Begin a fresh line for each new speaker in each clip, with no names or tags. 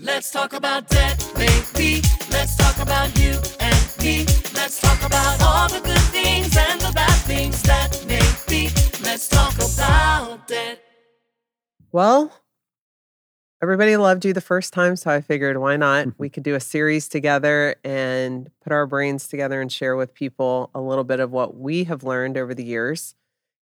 Let's talk about debt, baby. Let's talk about you and me. Let's talk about all the good things and the bad things that may be. Let's talk about it.
Well, everybody loved you the first time, so I figured why not? Mm-hmm. we could do a series together and put our brains together and share with people a little bit of what we have learned over the years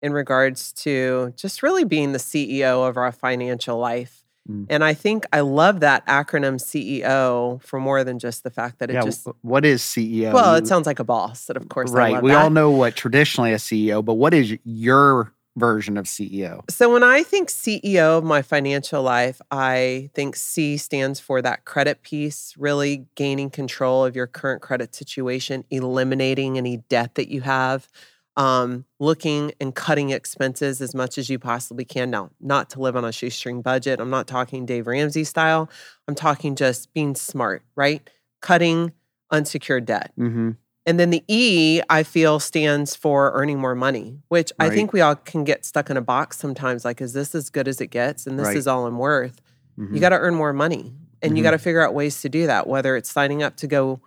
in regards to just really being the CEO of our financial life.
Mm.
And I think I love that acronym CEO for more than just the fact that it
yeah,
just
what is CEO?
well, it sounds like a boss, and of course, I
right. We
that.
all know what traditionally a CEO, but what is your version of CEO?
So when I think CEO of my financial life, I think C stands for that credit piece, really gaining control of your current credit situation, eliminating any debt that you have, um, looking and cutting expenses as much as you possibly can. Now, not to live on a shoestring budget. I'm not talking Dave Ramsey style. I'm talking just being smart, right? Cutting unsecured debt.
Mm-hmm.
And then the E, I feel, stands for earning more money, which I think we all can get stuck in a box sometimes. Like, is this as good as it gets? And this
Right.
is all I'm worth.
Mhm.
You got to earn more money. And you
Mhm.
got to figure out ways to do that, whether it's signing up to go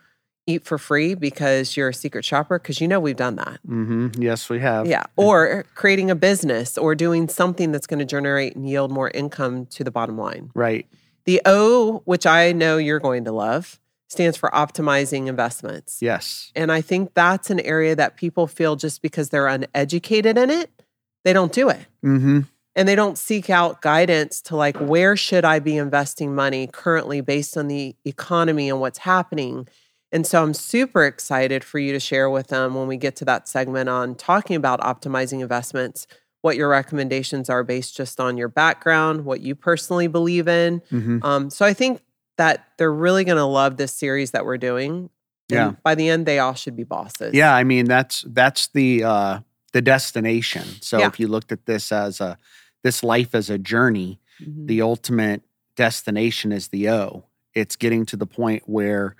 eat for free because you're a secret shopper, because you know we've done that.
Mm-hmm. Yes, we have.
Yeah. Or creating a business or doing something that's going to generate and yield more income to the bottom line.
Right.
The O, which I know you're going to love, stands for optimizing investments.
Yes.
And I think that's an area that people feel just because they're uneducated in it, they don't do it.
Mm-hmm.
And they don't seek out guidance to like, where should I be investing money currently based on the economy and what's happening? And so I'm super excited for you to share with them when we get to that segment on talking about optimizing investments, what your recommendations are based just on your background, what you personally believe in.
Mm-hmm.
Um, so I think that they're really going to love this series that we're doing. And
Yeah.
by the end, they all should be bosses.
Yeah, I mean that's that's the uh the destination. So
Yeah.
if you looked at this as a this life as a journey,
Mhm.
the ultimate destination is the O. It's getting to the point where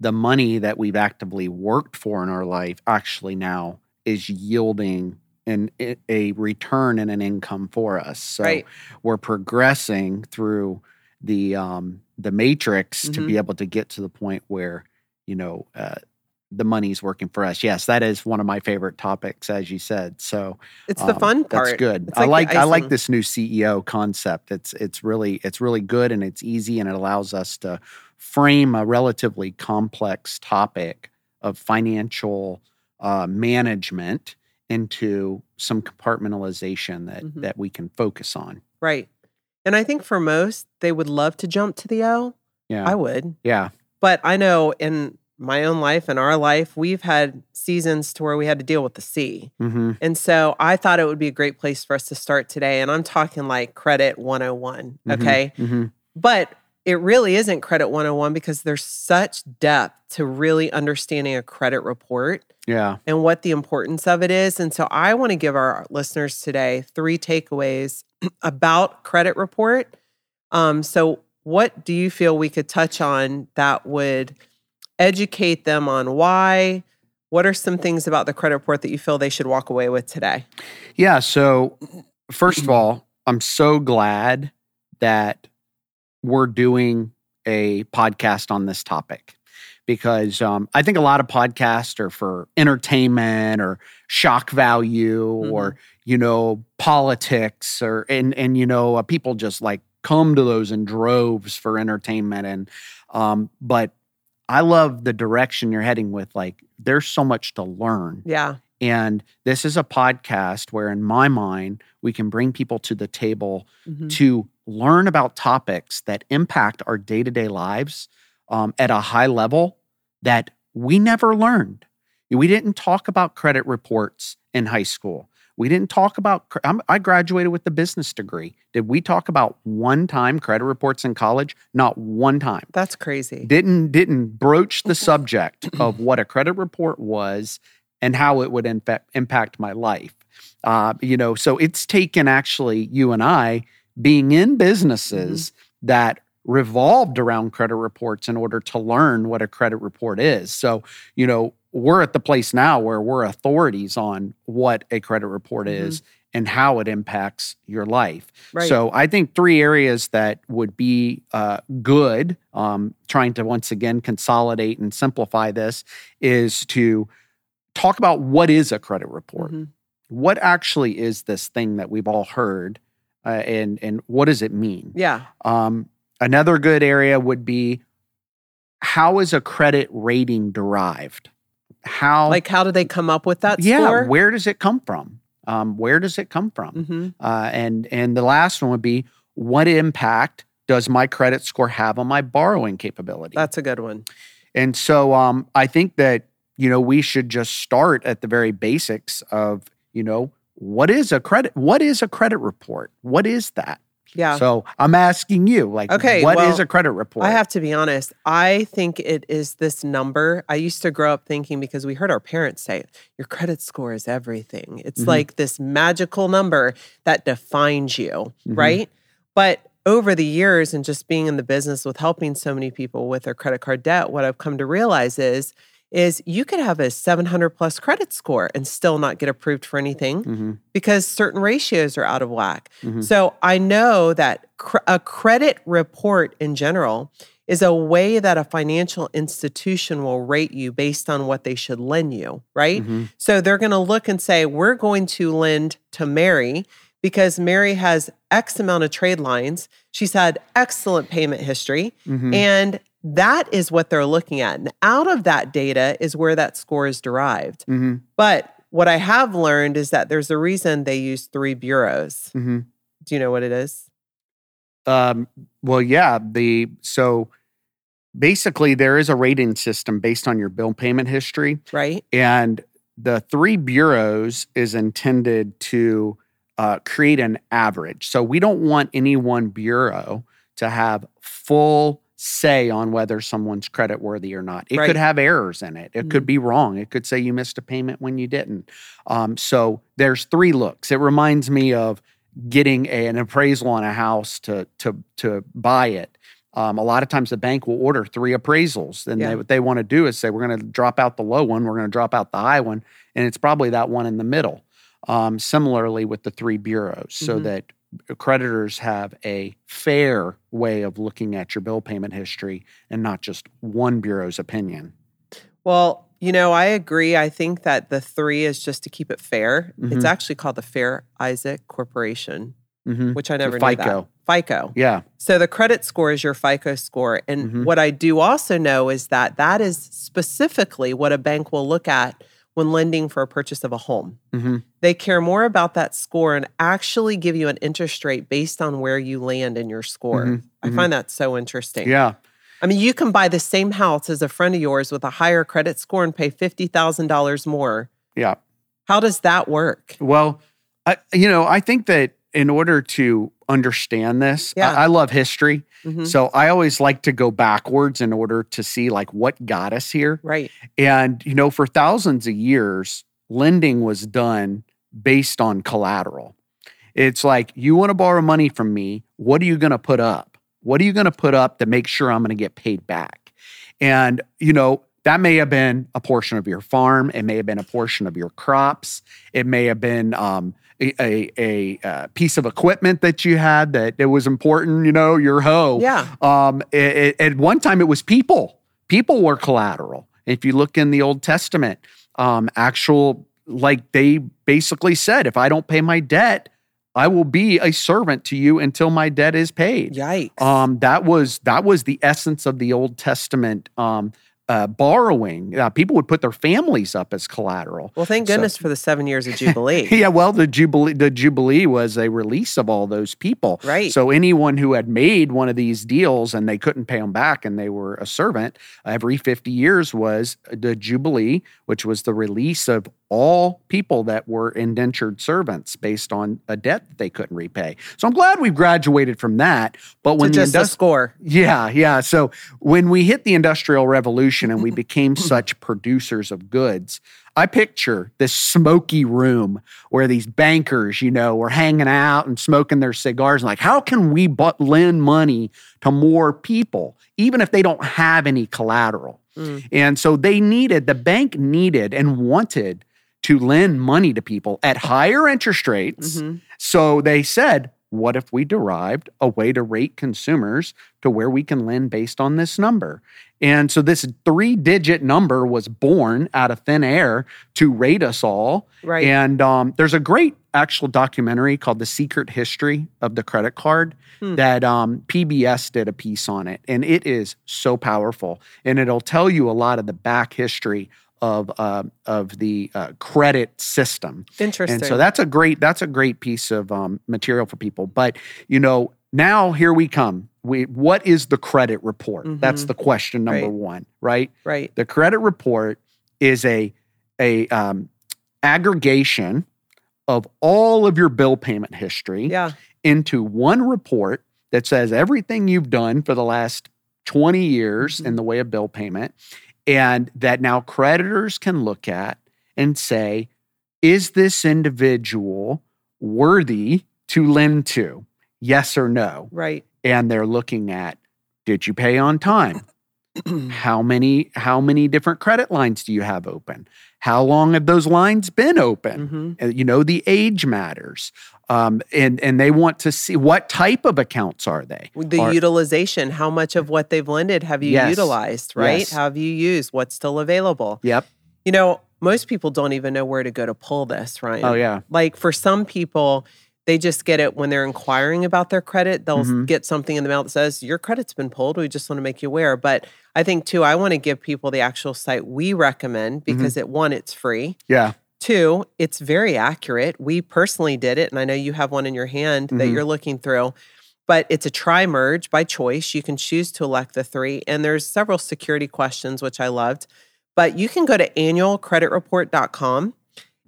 the money that we've actively worked for in our life actually now is yielding an a return and an income for us. So
Right.
we're progressing through the um the matrix to
Mm-hmm.
be able to get to the point where you know uh, the money's working for us. Yes, that is one of my favorite topics, as you said. So
It's the
um,
fun part.
That's good.
It's
I
the
like I like this new CEO concept. It's it's really it's really good and it's easy and it allows us to frame a relatively complex topic of financial uh, management into some compartmentalization that
Mhm.
that we can focus on.
Right. And I think for most, they would love to jump to the O.
Yeah,
I would.
yeah,
But I know in my own life and our life, we've had seasons to where we had to deal with the C.
hmm
And so I thought it would be a great place for us to start today. And I'm talking like credit 101.
Mhm.
Okay.
hmm
But it really isn't credit 101 because there's such depth to really understanding a credit report
yeah,
and what the importance of it is. And so I want to give our listeners today three takeaways about credit report. Um, so, what do you feel we could touch on that would educate them on why? What are some things about the credit report that you feel they should walk away with today?
yeah. So first of all, I'm so glad that we're doing a podcast on this topic because um, I think a lot of podcasts are for entertainment or shock value or you know politics or and and you know uh, people just like come to those in droves for entertainment and um, but I love the direction you're heading with like there's so much to learn
Yeah.
and this is a podcast where in my mind we can bring people to the table
Mhm.
to learn about topics that impact our day to day lives um, at a high level that we never learned. We didn't talk about credit reports in high school. We didn't talk about, I'm, graduated with a business degree. Did we talk about one time credit reports in college? Not one time.
That's crazy.
Didn't didn't broach the subject of what a credit report was and how it would infa- impact my life. Uh, you know, so it's taken actually you and I being in businesses that revolved around credit reports in order to learn what a credit report is. So, you know, we're at the place now where we're authorities on what a credit report
Mhm.
is and how it impacts your life.
Right.
So I think three areas that would be uh, good, um, trying to once again consolidate and simplify this, is to talk about what is a credit report.
Mhm.
What actually is this thing that we've all heard, uh, and and what does it mean?
Yeah.
Um, another good area would be how is a credit rating derived? How
Like, how do they come up with that
yeah,
score?
where does it come from? Um, where does it come from?
hmm
Uh, and and the last one would be what impact does my credit score have on my borrowing capability?
That's a good one.
and so um, I think that you know we should just start at the very basics of you know what is a credit what is a credit report? What is that?
Yeah.
So I'm asking you, like,
Okay,
what is
well,
a credit report?
I have to be honest. I think it is this number. I used to grow up thinking because we heard our parents say, it, your credit score is everything. It's
Mhm.
like this magical number that defines you,
Mhm.
right? But over the years and just being in the business with helping so many people with their credit card debt, what I've come to realize is is you could have a 700 plus credit score and still not get approved for anything
Mhm,
because certain ratios are out of whack.
mhm.
So I know that cr- a credit report in general is a way that a financial institution will rate you based on what they should lend you, right?
Mhm.
So they're going to look and say, we're going to lend to Mary because Mary has X amount of trade lines. She's had excellent payment history.
Mhm.
And that is what they're looking at. And out of that data is where that score is derived.
Mhm.
But what I have learned is that there's a reason they use three bureaus.
Mhm.
Do you know what it is?
Um, well, yeah. The so basically there is a rating system based on your bill payment history,
Right?
and the three bureaus is intended to uh, create an average. So we don't want any one bureau to have full say on whether someone's credit worthy or not. It
Right.
could have errors in it. It could
Mhm.
be wrong. It could say you missed a payment when you didn't. Um, so there's three looks. It reminds me of getting a, an appraisal on a house to to to buy it. Um, a lot of times the bank will order three appraisals, and
Yeah.
they, what they want to do is say we're going to drop out the low one, we're going to drop out the high one, and it's probably that one in the middle. Um, similarly with the three bureaus, so
Mhm.
that creditors have a fair way of looking at your bill payment history and not just one bureau's opinion.
Well, you know, I agree. I think that the three is just to keep it fair. It's
Mhm.
actually called the Fair Isaac Corporation,
hmm
which I
The
never knew that.
FICO.
FICO.
Yeah.
So the credit score is your FICO score. And
Mhm.
what I do also know is that that is specifically what a bank will look at when lending for a purchase of a home.
hmm
They care more about that score and actually give you an interest rate based on where you land in your score.
Mhm,
I
mhm.
find that so interesting.
Yeah.
I mean, you can buy the same house as a friend of yours with a higher credit score and pay $50,000 more.
Yeah.
How does that work?
Well, I, you know, I think that in order to understand this, I-
Yeah.
I, love history.
Mhm.
So I always like to go backwards in order to see like what got us here.
Right.
And, you know, for thousands of years, lending was done based on collateral. It's like, you want to borrow money from me. What are you going to put up? What are you going to put up to make sure I'm going to get paid back? And, you know, that may have been a portion of your farm. It may have been a portion of your crops. It may have been um, a, a, a, uh, piece of equipment that you had that it was important, you know, your hoe.
Yeah.
Um, it, it- at one time, it was people. People were collateral. If you look in the Old Testament, um, actual like they basically said, if I don't pay my debt, I will be a servant to you until my debt is paid.
Yikes.
Um, that was that was the essence of the Old Testament um, uh, borrowing. Uh, people would put their families up as collateral.
well, thank
so-
goodness for the seven years of Jubilee.
Yeah, well, the jubilee the jubilee was a release of all those people.
Right.
So anyone who had made one of these deals and they couldn't pay them back and they were a servant, every 50 years was the jubilee, which was the release of all people that were indentured servants based on a debt that they couldn't repay. So I'm glad we've graduated from that. But when the
a score.
yeah, yeah. So when we hit the Industrial Revolution and we became such producers of goods, I picture this smoky room where these bankers, you know, were hanging out and smoking their cigars. And like, how can we but lend money to more people, even if they don't have any collateral?
Mm.
And so they needed, the bank needed and wanted to lend money to people at higher interest rates.
Mhm.
So they said, what if we derived a way to rate consumers to where we can lend based on this number? And so this three digit number was born out of thin air to rate us all.
Right.
And um, there's a great actual documentary called The Secret History of the Credit Card
Hmm.
that um, PBS did a piece on it. And it is so powerful. And it'll tell you a lot of the back history of, uh, of the uh, credit system.
Interesting.
And so that's a great that's a great piece of um, material for people. But you know, now here we come. We what is the credit report? That's
Mhm.
the question number
Right.
one, right?
right.
The credit report is a a um, aggregation of all of your bill payment history
Yeah.
into one report that says everything you've done for the last 20 years
Mhm.
in the way of bill payment, and that now creditors can look at and say, is this individual worthy to lend to? Yes or no?
Right.
And they're looking at, did you pay on time? how many how many different credit lines do you have open how long have those lines been open
hmm
uh, you know the age matters um, and and they want to see what type of accounts are they
The
Are-
utilization, how much of what they've lended have you
Yes.
utilized, right?
Yes.
Have you used? What's still available?
yep
You know, most people don't even know where to go to pull this, right
oh yeah
Like for some people, they just get it when they're inquiring about their credit. They'll
Mhm.
get something in the mail that says, Your credit's been pulled. We just want to make you aware. But I think, too, I want to give people the actual site we recommend
Mm-hmm.
because it one, it's free.
yeah
Two, it's very accurate. We personally did it, and I know you have one in your hand that
Mhm.
you're looking through. But it's a tri merge by choice. You can choose to elect the three, and there's several security questions, which I loved. But you can go to annualcreditreport.com.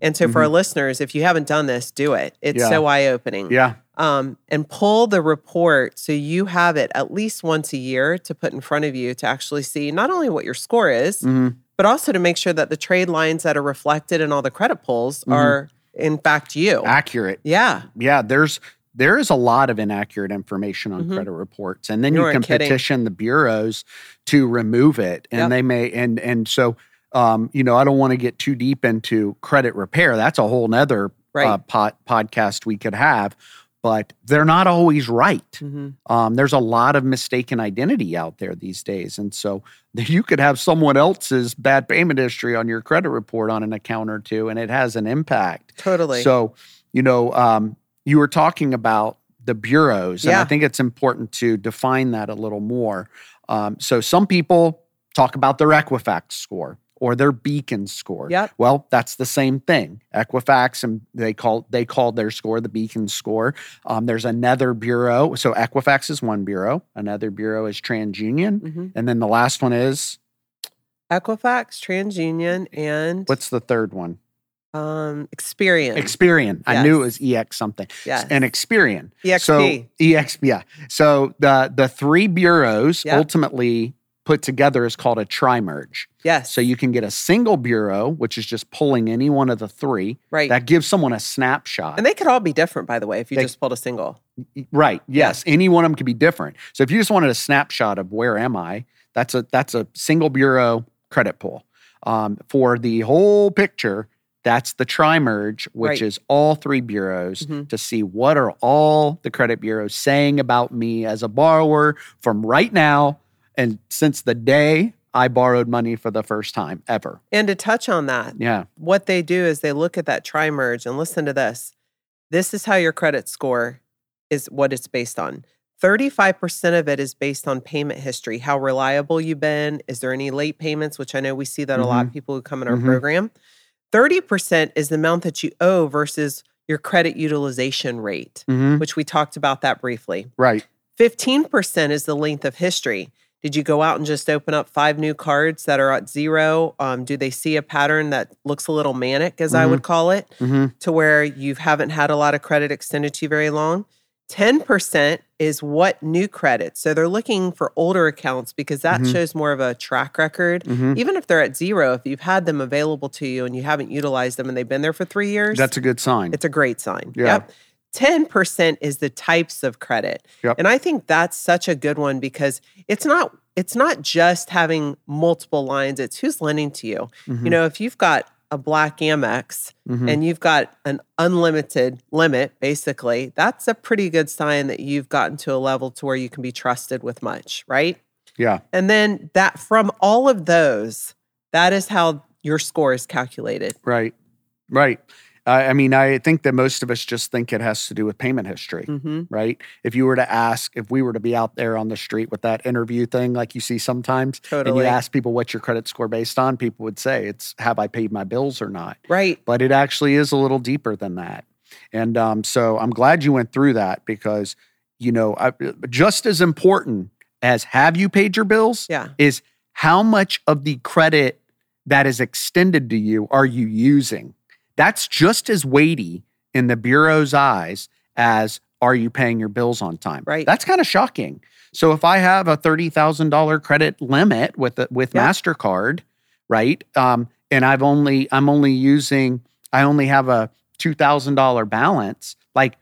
And so, for our listeners, if you haven't done this, do it. It's
Mm-hmm. Yeah.
so eye opening.
yeah
Um, and pull the report so you have it at least once a year to put in front of you to actually see not only what your score is,
Mhm.
but also to make sure that the trade lines that are reflected in all the credit pulls
Mhm.
are in fact you.
accurate
yeah.
yeah there's there is a lot of inaccurate information on
Mhm.
credit reports and then
You
you, can
kidding.
petition the bureaus to remove it and
Yep.
they may and and so um, you know i don't want to get too deep into credit repair that's a whole nother uh,
Right.
pod, podcast we could have but they're not always right
Mhm.
um, there's a lot of mistaken identity out there these days and so you could have someone else's bad payment history on your credit report on an account or two and it has an impact
Totally.
so, you know, um, you were talking about the bureaus, and I think it's important to define that a little more. Um, so, some people talk about their Equifax score or their Beacon score.
Yep.
Well, that's the same thing. Equifax and they call they call their score the Beacon score. Um, there's another bureau. So Equifax is one bureau. Another bureau is TransUnion,
Mhm.
and then the last one is
Equifax, TransUnion, and
what's the third one?
um, Experian.
Experian. I knew it was EX something.
yes.
and Experian.
EXP.
So EXP, yeah. So the the three bureaus
Yep.
ultimately put together is called a tri-merge.
yes.
So you can get a single bureau, which is just pulling any one of the three.
right.
That gives someone a snapshot.
and they could all be different, by the way, if you
They-
just pulled a single.
right. Yes. Any one of them could be different. So if you just wanted a snapshot of where am I, that's a that's a single bureau credit pull. Um, for the whole picture, that's the tri-merge, which
Right.
is all three bureaus
Mhm.
to see what are all the credit bureaus saying about me as a borrower from right now and since the day I borrowed money for the first time ever.
And to touch on that,
Yeah.
what they do is they look at that tri merge and listen to this. This is how your credit score is what it's based on. 35% of it is based on payment history, how reliable you've been. Is there any late payments? Which I know we see that a lot of people who come in our
Mhm.
program. 30% is the amount that you owe versus your credit utilization rate,
Mhm.
which we talked about that briefly.
Right.
15% is the length of history. Did you go out and just open up five new cards that are at zero? Um, do they see a pattern that looks a little manic, as I would call it,
hmm
to where you haven't had a lot of credit extended to you very long? 10% is what new credit. So they're looking for older accounts because that
Mhm.
shows more of a track record.
hmm
Even if they're at zero, if you've had them available to you and you haven't utilized them and they've been there for three years,
That's a good sign.
it's a great sign.
Yeah.
Yep. 10% is the types of credit.
Yep.
And I think that's such a good one because it's not it's not just having multiple lines, it's who's lending to you. You
Mhm.
know, if you've got a black Amex
Mhm.
and you've got an unlimited limit, basically, that's a pretty good sign that you've gotten to a level to where you can be trusted with much, right?
yeah.
And then that from all of those, that is how your score is calculated.
Right. Right. I I mean, I think that most of us just think it has to do with payment history.
hmm
right? If you were to ask, if we were to be out there on the street with that interview thing, like you see sometimes, and you ask people what's your credit score based on, people would say it's have I paid my bills or not.
Right.
But it actually is a little deeper than that. And um, so I'm glad you went through that because, you know, I, just as important as have you paid your bills
Yeah.
is how much of the credit that is extended to you are you using? That's just as weighty in the Bureau's eyes as are you paying your bills on time?
Right.
That's kind of shocking. So if I have a $30,000 credit limit with the, with
Yeah.
Mastercard, right? Um, and I've only I'm only using I only have a $2,000 balance, like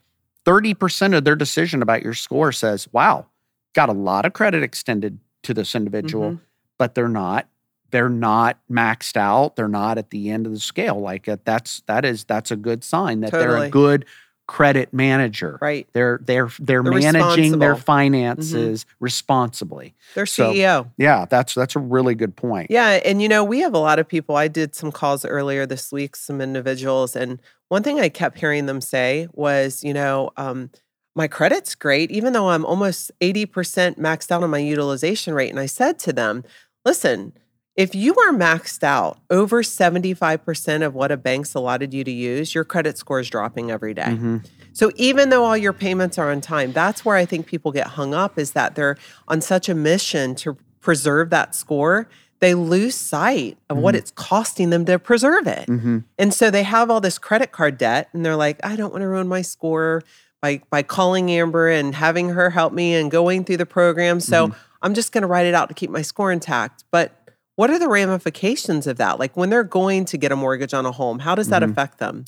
30% of their decision about your score says, "Wow, got a lot of credit extended to this individual."
Mhm.
but they're not they're not maxed out they're not at the end of the scale like uh, that's that is that's a good sign that they're a good credit manager
Right.
they're they're they're,
They're
managing their finances responsibly
Their
So-
CEO.
yeah that's that's a really good point
Yeah. And, you know, we have a lot of people. I did some calls earlier this week, some individuals. And one thing I kept hearing them say was, you know, um, my credit's great, even though I'm almost 80% maxed out on my utilization rate. And I said to them, listen, if you are maxed out over 75% of what a bank's allotted you to use, your credit score is dropping every day.
Mhm.
So even though all your payments are on time, that's where I think people get hung up is that they're on such a mission to preserve that score, they lose sight of what it's costing them to preserve it.
Mhm.
And so they have all this credit card debt and they're like, I don't want to ruin my score by by calling Amber and having her help me and going through the program. So I'm just going to write it out to keep my score intact. But what are the ramifications of that? Like when they're going to get a mortgage on a home, how does that
Mhm.
affect them?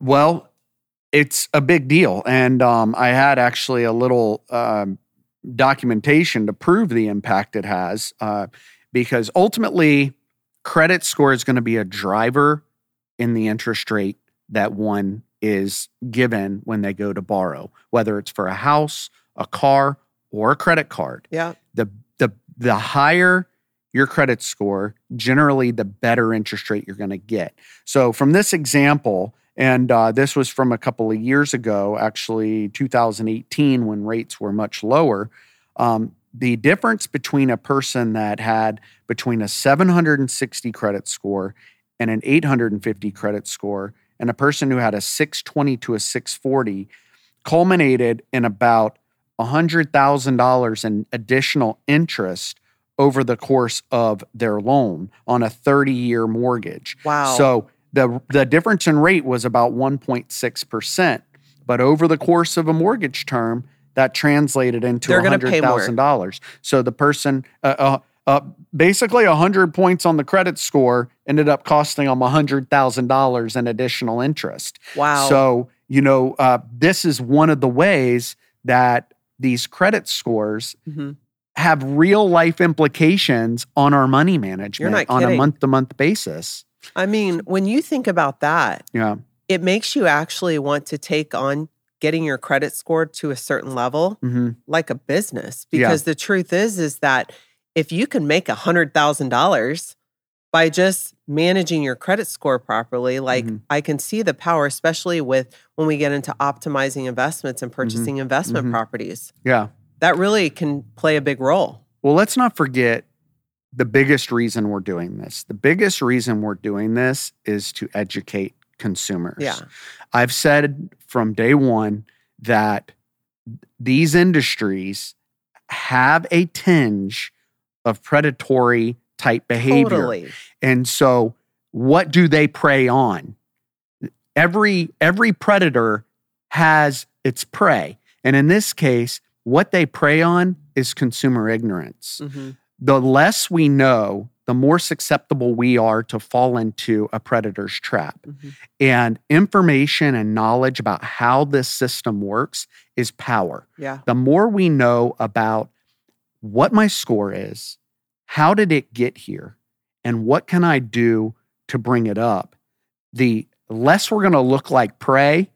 Well, it's a big deal. And um, I had actually a little um, documentation to prove the impact it has uh, because ultimately, credit score is going to be a driver in the interest rate that one is given when they go to borrow, whether it's for a house, a car, or a credit card
Yeah.
the the the higher your credit score, generally the better interest rate you're going to get. So from this example, and uh, this was from a couple of years ago, actually 2018, when rates were much lower. Um, the difference between a person that had between a 760 credit score and an 850 credit score, and a person who had a 620 to a 640, culminated in about $100,000 in additional interest over the course of their loan on a 30 year mortgage.
Wow.
So the, the difference in rate was about 1.6%. But over the course of a mortgage term, that translated into
They're gonna pay more.
$100,000. So the person, uh, uh, uh, basically 100 points on the credit score ended up costing them $100,000 in additional interest.
wow.
So, you know, uh, this is one of the ways that these credit scores
Mhm.
Have real life implications on our money management on a month to month basis.
I mean, when you think about that,
Yeah.
it makes you actually want to take on getting your credit score to a certain level
hmm
like a business
Yeah.
because the truth is is that if you can make a hundred thousand dollars by just managing your credit score properly like
Mhm.
i can see the power especially with when we get into optimizing investments and purchasing investment
Mhm.
properties
Yeah.
That really can play a big role
Well, let's not forget the biggest reason we're doing this. The biggest reason we're doing this is to educate consumers.
yeah
I've said from day one that these industries have a tinge of predatory type behavior.
totally
And so what do they prey on? Every every predator has its prey. And in this case, what they prey on is consumer ignorance.
Mhm.
The less we know, the more susceptible we are to fall into a predator's trap.
Mhm.
And information and knowledge about how this system works is power.
yeah
The more we know about what my score is, how did it get here, and what can I do to bring it up, the less we're going to look like prey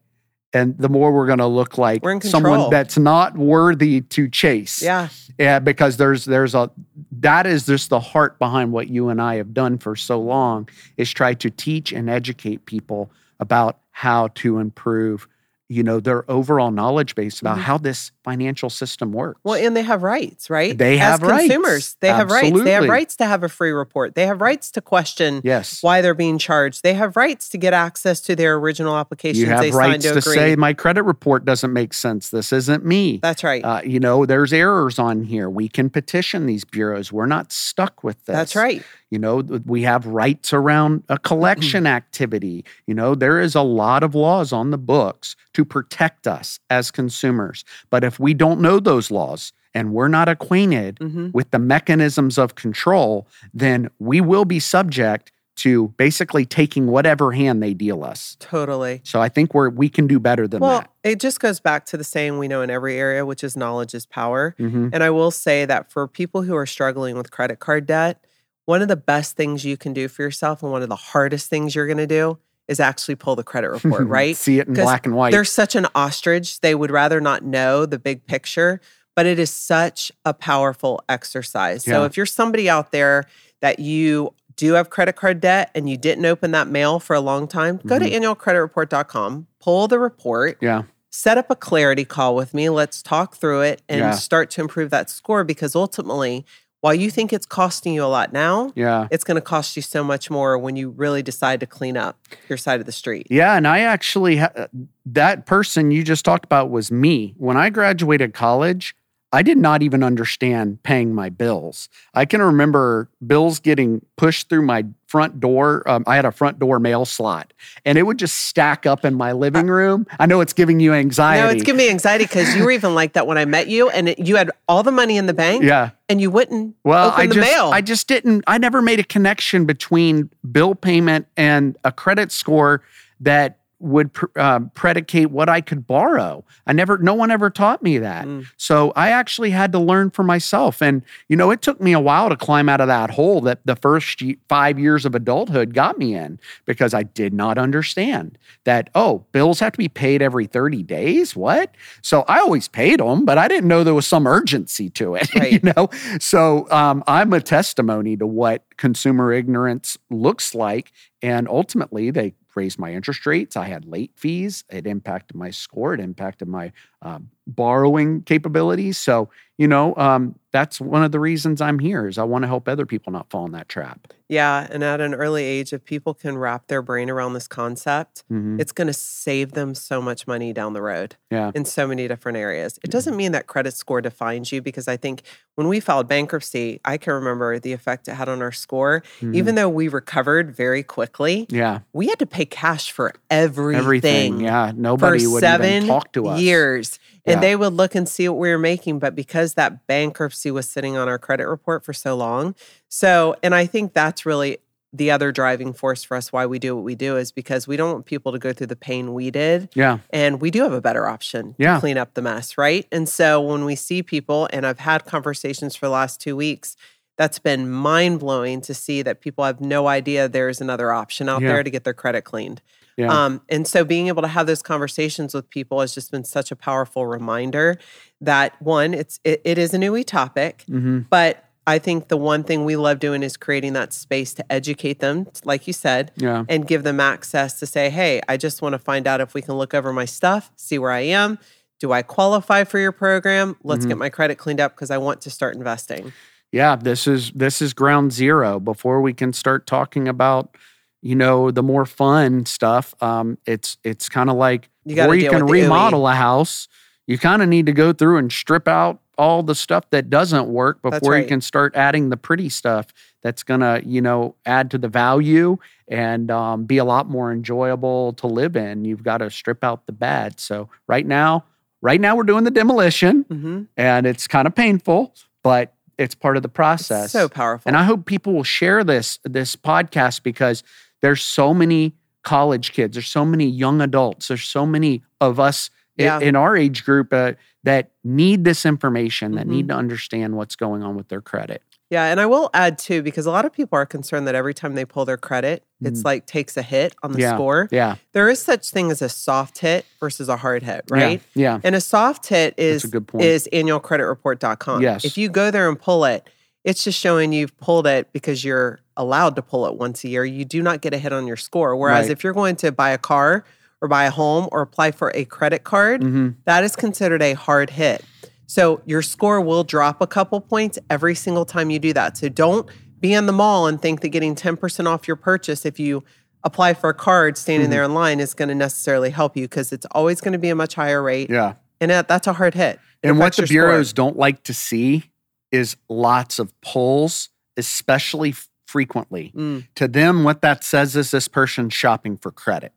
and the more we're going to look like someone that's not worthy to chase.
Yeah.
Yeah, because there's there's a that is just the heart behind what you and I have done for so long is try to teach and educate people about how to improve, you know, their overall knowledge base about
Mhm.
how this financial system works.
Well, and they have rights, right?
They have
As
rights.
consumers, they have rights. They have rights to have a free report. They have rights to question
yes.
why they're being charged. They have rights to get access to their original applications
You
they
have
signed
rights
to
to say my credit report doesn't make sense. This isn't me.
That's right.
Uh, you know, there's errors on here. We can petition these bureaus. We're not stuck with this.
That's right.
You know, we have rights around a collection activity. You know, there is a lot of laws on the books to protect us as consumers. But if we don't know those laws and we're not acquainted
hmm
with the mechanisms of control, then we will be subject to basically taking whatever hand they deal us.
Totally.
So I think we're we can do better than that.
Well,
that.
it just goes back to the saying we know in every area, which is knowledge is power.
Mhm.
And I will say that for people who are struggling with credit card debt, one of the best things you can do for yourself and one of the hardest things you're going to do is actually pull the credit report, right?
See it in black and white.
They're such an ostrich. They would rather not know the big picture, but it is such a powerful exercise. So if you're somebody out there that you do have credit card debt and you didn't open that mail for a long time, go to mm-hmm. annualcreditreport.com, pull the report,
yeah.
set up a clarity call with me. Let's talk through it and
Yeah.
start to improve that score because ultimately, while you think it's costing you a lot now,
Yeah.
it's going to cost you so much more when you really decide to clean up your side of the street.
Yeah, and I actually ha- uh, that person you just talked about was me. When I graduated college, I did not even understand paying my bills. I can remember bills getting pushed through my front door. Um, I had a front door mail slot, and it would just stack up in my living room. I know it's giving you anxiety.
No, it's giving me anxiety because you were even like that when I met you, and it, you had all the money in the bank,
yeah.
and you wouldn't
Well,
open
I
the
just
mail.
I just didn't I never made a connection between bill payment and a credit score that would pr- um, predicate what I could borrow. I never no one ever taught me that.
Mm.
So I actually had to learn for myself and you know it took me a while to climb out of that hole that the first 5 years of adulthood got me in because I did not understand that oh, bills have to be paid every 30 days. What? So I always paid them, but I didn't know there was some urgency to it.
Right.
you know, so um, I'm a testimony to what consumer ignorance looks like, and ultimately they raised my interest rates. I had late fees. It impacted my score. It impacted my um, borrowing capabilities. So you know, um, that's one of the reasons I'm here is I want to help other people not fall in that trap.
yeah, and at an early age, if people can wrap their brain around this concept,
Mhm.
it's going to save them so much money down the road
Yeah.
in so many different areas. It doesn't mean that credit score defines you because I think when we filed bankruptcy, I can remember the effect it had on our score.
Mhm.
Even though we recovered very quickly,
yeah,
we had to pay cash for everything.
everything. Yeah, nobody would
seven
even talk to us.
years. And
Yeah.
they would look and see what we were making. But because that bankruptcy was sitting on our credit report for so long. So, and I think that's really the other driving force for us why we do what we do is because we don't want people to go through the pain we did.
Yeah,
And we do have a better option
Yeah.
to clean up the mess, right? And so when we see people, and I've had conversations for the last two weeks, that's been mind blowing to see that people have no idea there's another option out
Yeah.
there to get their credit cleaned.
Yeah,
Um, and so being able to have those conversations with people has just been such a powerful reminder that one, it's it, it is a newy topic,
hmm
but I think the one thing we love doing is creating that space to educate them, like you said,
yeah,
and give them access to say, hey, I just want to find out if we can look over my stuff, see where I am. Do I qualify for your program? Let's
Mhm.
get my credit cleaned up because I want to start investing.
yeah. This is this is ground zero before we can start talking about you know the more fun stuff. Um, it's it's kind of like
You gotta
you can
with the ooey.
remodel a house, you kind of need to go through and strip out all the stuff that doesn't work before you can start adding the pretty stuff that's gonna you know add to the value and um, be a lot more enjoyable to live in. You've got to strip out the bad. So right now, right now we're doing the demolition,
hmm
and it's kind of painful, but it's part of the process.
So powerful.
And I hope people will share this this podcast because there's so many college kids, there's so many young adults, there's so many of us
Yeah.
in, our age group uh, that need this information, that
Mhm.
need to understand what's going on with their credit.
Yeah, and I will add too because a lot of people are concerned that every time they pull their credit, it's
Mm.
like takes a hit on the
Yeah.
score.
Yeah.
There is such thing as a soft hit versus a hard hit, right?
Yeah.
And a soft hit is
a good point.
is annualcreditreport.com.
Yes.
If you go there and pull it, it's just showing you've pulled it because you're allowed to pull it once a year. You do not get a hit on your score. Whereas
Right.
if you're going to buy a car or buy a home or apply for a credit card,
hmm
that is considered a hard hit. So your score will drop a couple points every single time you do that. So don't be in the mall and think that getting 10% off your purchase if you apply for a card standing
Mhm.
there in line is going to necessarily help you because it's always going to be a much higher rate.
Yeah.
And that, that's a hard hit. It
And what the
your score.
bureaus don't like to see is lots of pulls, especially frequently.
Mm,
To them, what that says is this person's shopping for credit.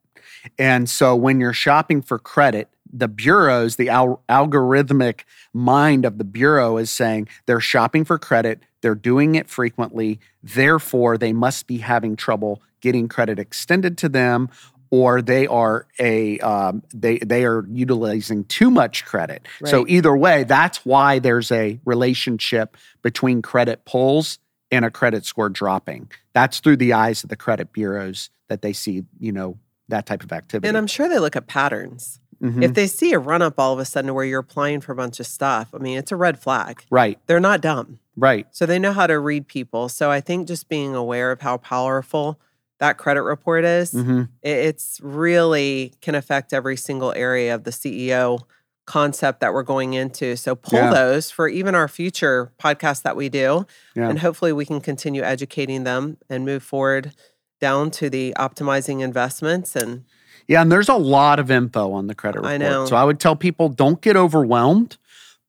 And so when you're shopping for credit, the bureaus, the al- algorithmic mind of the bureau is saying they're shopping for credit, they're doing it frequently, therefore they must be having trouble getting credit extended to them or they are a um, they they are utilizing too much credit. So either way, that's why there's a relationship between credit pulls and a credit score dropping. That's through the eyes of the credit bureaus that they see, you know, that type of activity.
And I'm sure they look at patterns.
Mhm.
If they see a run up all of a sudden where you're applying for a bunch of stuff, I mean, it's a red flag.
right,
They're not dumb.
right.
So they know how to read people. So I think just being aware of how powerful that credit report is,
hmm
it- it's really can affect every single area of the CEO concept that we're going into. So pull
Yeah.
those for even our future podcasts that we do.
Yeah.
And hopefully we can continue educating them and move forward down to the optimizing investments and
Yeah, and there's a lot of info on the credit report.
I know.
So I would tell people don't get overwhelmed,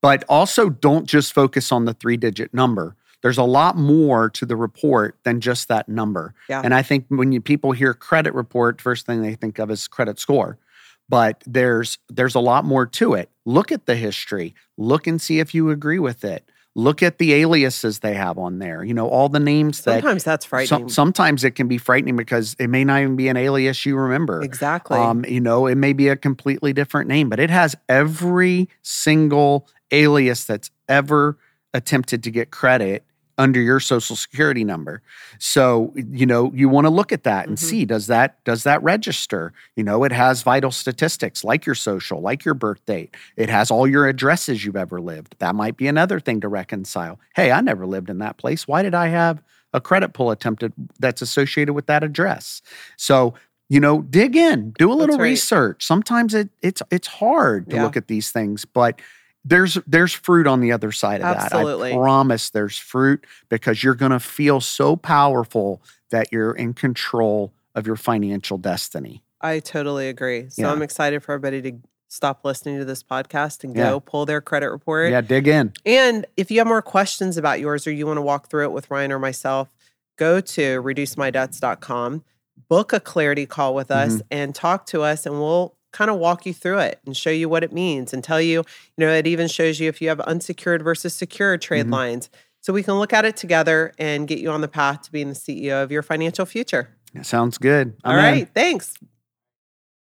but also don't just focus on the three digit number. There's a lot more to the report than just that number.
Yeah.
And I think when you people hear credit report, first thing they think of is credit score. But there's there's a lot more to it. Look at the history. Look and see if you agree with it. Look at the aliases they have on there. You know, all the names that
sometimes that's frightening.
some, sometimes it can be frightening because it may not even be an alias you remember.
exactly.
Um, you know, it may be a completely different name, but it has every single alias that's ever attempted to get credit under your social security number. So, you know, you want to look at that and
Mhm.
see does that does that register? You know, it has vital statistics like your social, like your birth date. It has all your addresses you've ever lived. That might be another thing to reconcile. Hey, I never lived in that place. Why did I have a credit pull attempted that's associated with that address? So, you know, dig in, do a little
right.
research. Sometimes it it's it's hard to
Yeah.
look at these things, but there's there's fruit on the other side of
Absolutely.
that. I promise there's fruit because you're going to feel so powerful that you're in control of your financial destiny.
I totally agree. So
Yeah.
I'm excited for everybody to stop listening to this podcast and
Yeah.
go pull their credit report.
Yeah, dig in.
And if you have more questions about yours or you want to walk through it with Ryan or myself, go to reducemydebts.com, book a clarity call with us,
Mm-hmm.
and talk to us, and we'll kind of walk you through it and show you what it means and tell you, you know, it even shows you if you have unsecured versus secured trade
Mhm.
lines. So we can look at it together and get you on the path to being the CEO of your financial future.
Sounds good.
All
I'm in.
Thanks.